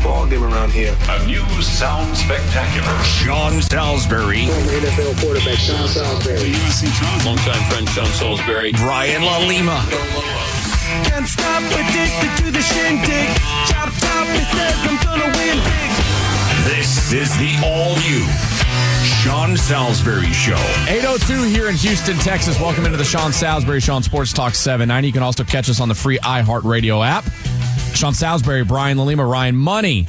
Whole new ballgame around here. A new sound spectacular. Sean Salisbury. Former NFL quarterback Sean Salisbury. Longtime friend Sean Salisbury. Brian LaLima. Can't stop addicted to the shindig. Chop chop, it says I'm gonna win big. This is the all new Sean Salisbury Show. 802 here in Houston, Texas. Welcome into the Sean Salisbury Show on Sports Talk 790. You can also catch us on the free iHeartRadio app. Sean Salisbury, Brian Lalima, Ryan Money,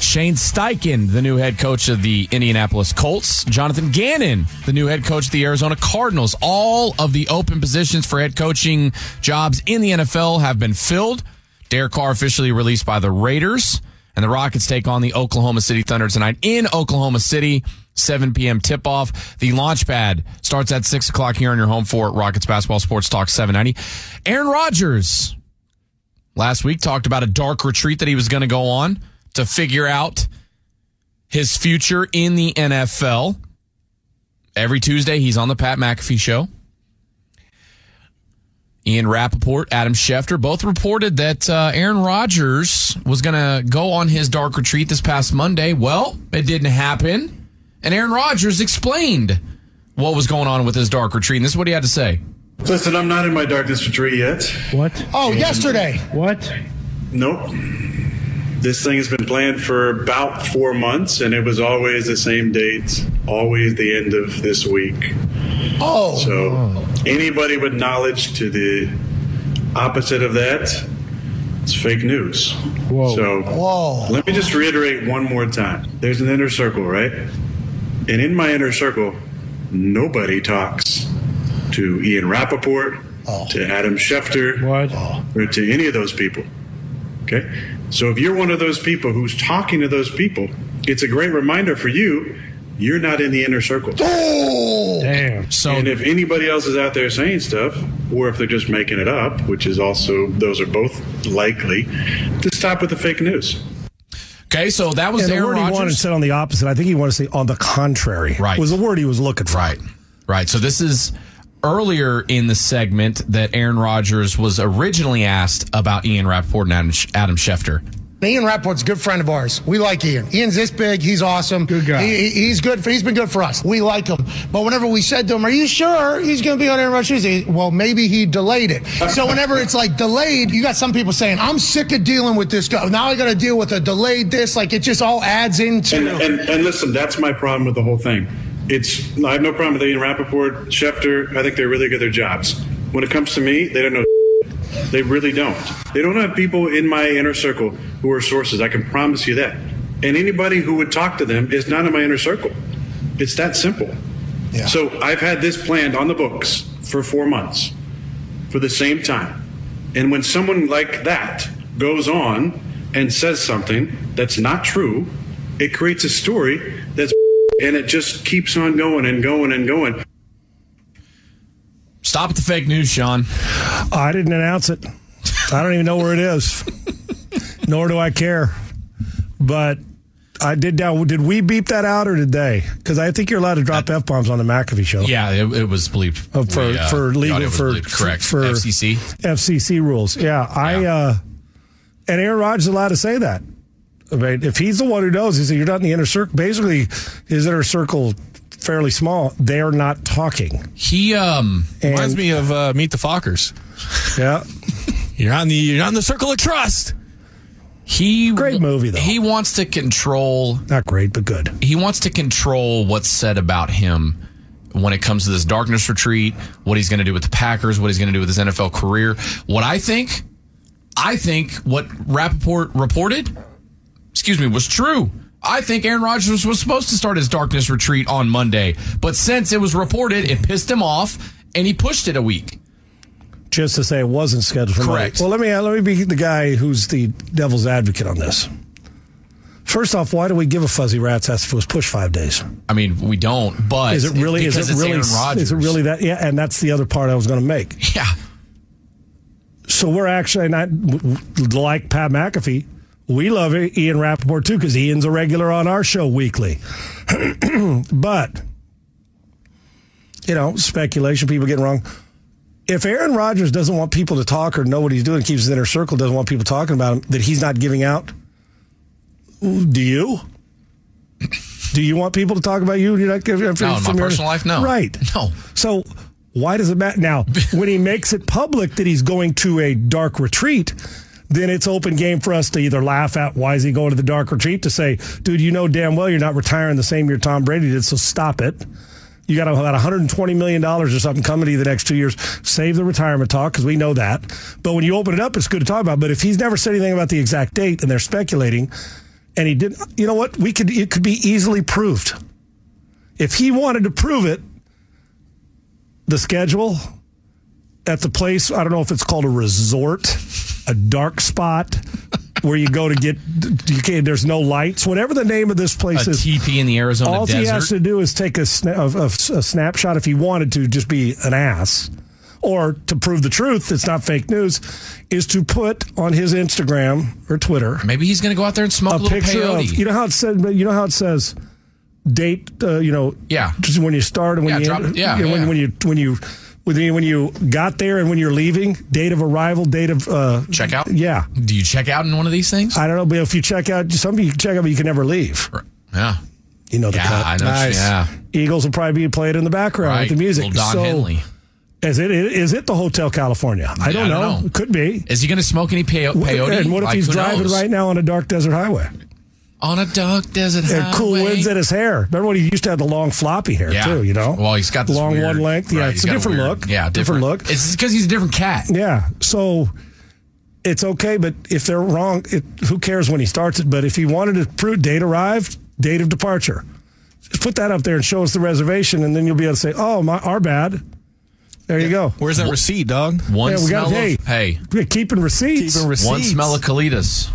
Shane Steichen, the new head coach of the Indianapolis Colts, Jonathan Gannon, the new head coach of the Arizona Cardinals. All of the open positions for head coaching jobs in the NFL have been filled. Derek Carr officially released by the Raiders, and the Rockets take on the Oklahoma City Thunder tonight in Oklahoma City. 7 p.m. tip off. The launch pad starts at 6 o'clock here on your home for Rockets Basketball Sports Talk 790. Aaron Rodgers last week talked about a dark retreat that he was going to go on to figure out his future in the NFL. Every Tuesday, he's on the Pat McAfee show. Ian Rapoport, Adam Schefter both reported that uh, Aaron Rodgers was going to go on his dark retreat this past Monday. Well, it didn't happen. And Aaron Rodgers explained what was going on with his dark retreat. And this is what he had to say. Listen, I'm not in my darkness retreat yet. What? Oh, and yesterday. What? Nope. This thing has been planned for about four months, and it was always the same date, always the end of this week. Oh. So anybody with knowledge to the opposite of that, it's fake news. Whoa. So Whoa. let me just reiterate one more time. There's an inner circle, right? And in my inner circle, nobody talks to Ian Rapoport, Oh. to Adam Schefter, What? or to any of those people. Okay? So if you're one of those people who's talking to those people, it's a great reminder for you you're not in the inner circle. Oh. Damn. So And if anybody else is out there saying stuff, or if they're just making it up, which is also, those are both likely, to stop with the fake news. Okay, so that was And the Aaron word he wanted Rodgers. said on the opposite. I think he wanted to say on the contrary. Right. Was the word he was looking for. Right. Right. So this is earlier in the segment that Aaron Rodgers was originally asked about Ian Rapoport and Adam, Adam Schefter. Ian Rapport's a good friend of ours. We like Ian. Ian's this big. He's awesome. Good guy. He, he's good. For, he's been good for us. We like him. But whenever we said to him, "Are you sure he's going to be on Aaron Rodgers?" He, well, maybe he delayed it. So whenever it's like delayed, you got some people saying, "I'm sick of dealing with this guy. Now I got to deal with a delayed this." Like it just all adds into. And, and, and listen, that's my problem with the whole thing. It's I have no problem with Ian Rapoport, Schefter. I think they're really good at their jobs. When it comes to me, they don't know. They really don't. They don't have people in my inner circle who are sources. I can promise you that. And anybody who would talk to them is not in my inner circle. It's that simple. Yeah. So I've had this planned on the books for four months for the same time. And when someone like that goes on and says something that's not true, it creates a story and it just keeps on going and going and going. Stop the fake news, Sean. I didn't announce it. I don't even know where it is. Nor do I care. But I did now. Did we beep that out or did they? Because I think you're allowed to drop f bombs on the McAfee show. Yeah, it, it was bleeped. Oh, for We, uh, for legal for bleeped. correct for FCC. FCC rules. Yeah, I Yeah. uh and Aaron Rodgers is allowed to say that. Mean, if he's the one who knows, he said you're not in the inner circle. Basically, his inner circle fairly small. They're not talking. He um Reminds me of uh, Meet the Fockers. Yeah, You're on the you're on the circle of trust. he Great movie, though. He wants to control not great, but good. he wants to control what's said about him when it comes to this darkness retreat, what he's going to do with the Packers, what he's going to do with his NFL career. What I think, I think what Rapoport reported, excuse me, was true. I think Aaron Rodgers was supposed to start his darkness retreat on Monday, but since it was reported, it pissed him off and he pushed it a week. just to say it wasn't scheduled for Correct. Monday. Well, let me let me be the guy who's the devil's advocate on this. First off, why do we give a fuzzy rat's ass if it was pushed five days? I mean, we don't, but is it really? Is it really? Is it really that? Yeah, and that's the other part I was going to make. Yeah. So we're actually not like Pat McAfee. We love Ian Rapoport too because Ian's a regular on our show weekly. but you know, speculation, people getting wrong. If Aaron Rodgers doesn't want people to talk or know what he's doing, keeps his inner circle, doesn't want people talking about him, that he's not giving out. Do you? Do you want people to talk about you? You're not giving No, in my personal life, no. Right. No. So why does it matter? Now, when he makes it public that he's going to a dark retreat, then it's open game for us to either laugh at why is he going to the dark retreat to say, dude, you know damn well you're not retiring the same year Tom Brady did, so stop it. You got about 120 million dollars or something coming to you the next two years. Save the retirement talk because we know that. But when you open it up, it's good to talk about. But if he's never said anything about the exact date and they're speculating, and he didn't, you know what? We could it could be easily proved. If he wanted to prove it, the schedule at the place, I don't know if it's called a resort, a dark spot where you go to get you can't, there's no lights, whatever the name of this place A is. TP in the Arizona all he has to do is take a, sna- a, a, a snapshot if he wanted to just be an ass. Or to prove the truth, it's not fake news, is to put on his Instagram or Twitter Maybe he's going to go out there and smoke a, a picture peyote. of you know how it says you know how it says date uh, you know Yeah. just when you start and when Yeah, you drop- yeah, you know, when, yeah. when you when you when you when you got there and when you're leaving date of arrival date of uh check out. yeah Do you check out in one of these things? I don't know but if you check out some people you check out but you can never leave Yeah. you know the Yeah, cut I know. Yeah. Eagles will probably be played in the background Right. with the music Little Don so Henley. is it is it the Hotel California I don't, I don't know. know. could be Is he going to smoke any peyo- peyote? and what if Like, he's driving knows? right now on a dark desert highway on a dark desert and highway? cool winds in his hair. Remember when he used to have the long floppy hair Yeah. too? You know, Well, he's got this long weird- one length. Yeah, right, it's a got different weird- look. Yeah, different, different. look. It's because he's a different cat. Yeah, so it's okay, but if they're wrong, it, who cares when he starts it? But if he wanted to prove date arrived, date of departure, just put that up there and show us the reservation, and then you'll be able to say, "Oh, my, our bad." There you go. Where's that receipt, dog? One Yeah, we smell got- hey. of hey, We're keeping receipts. Keeping receipts. one smell of colitas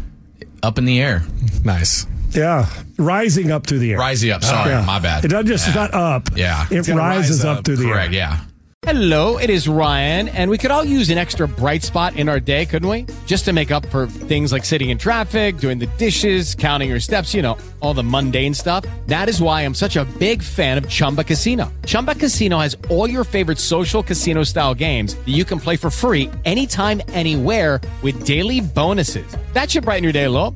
up in the air, Nice. Yeah, rising up through the air. rising up. Sorry, Yeah. my bad. It doesn't just it's Yeah. not up. Yeah. it rises rise up, up. through the Correct. air. Yeah. Hello, it is Ryan, and we could all use an extra bright spot in our day, couldn't we? Just to make up for things like sitting in traffic, doing the dishes, counting your steps, you know, all the mundane stuff. That is why I'm such a big fan of Chumba Casino. Chumba Casino has all your favorite social casino style games that you can play for free anytime, anywhere with daily bonuses. That should brighten your day a little.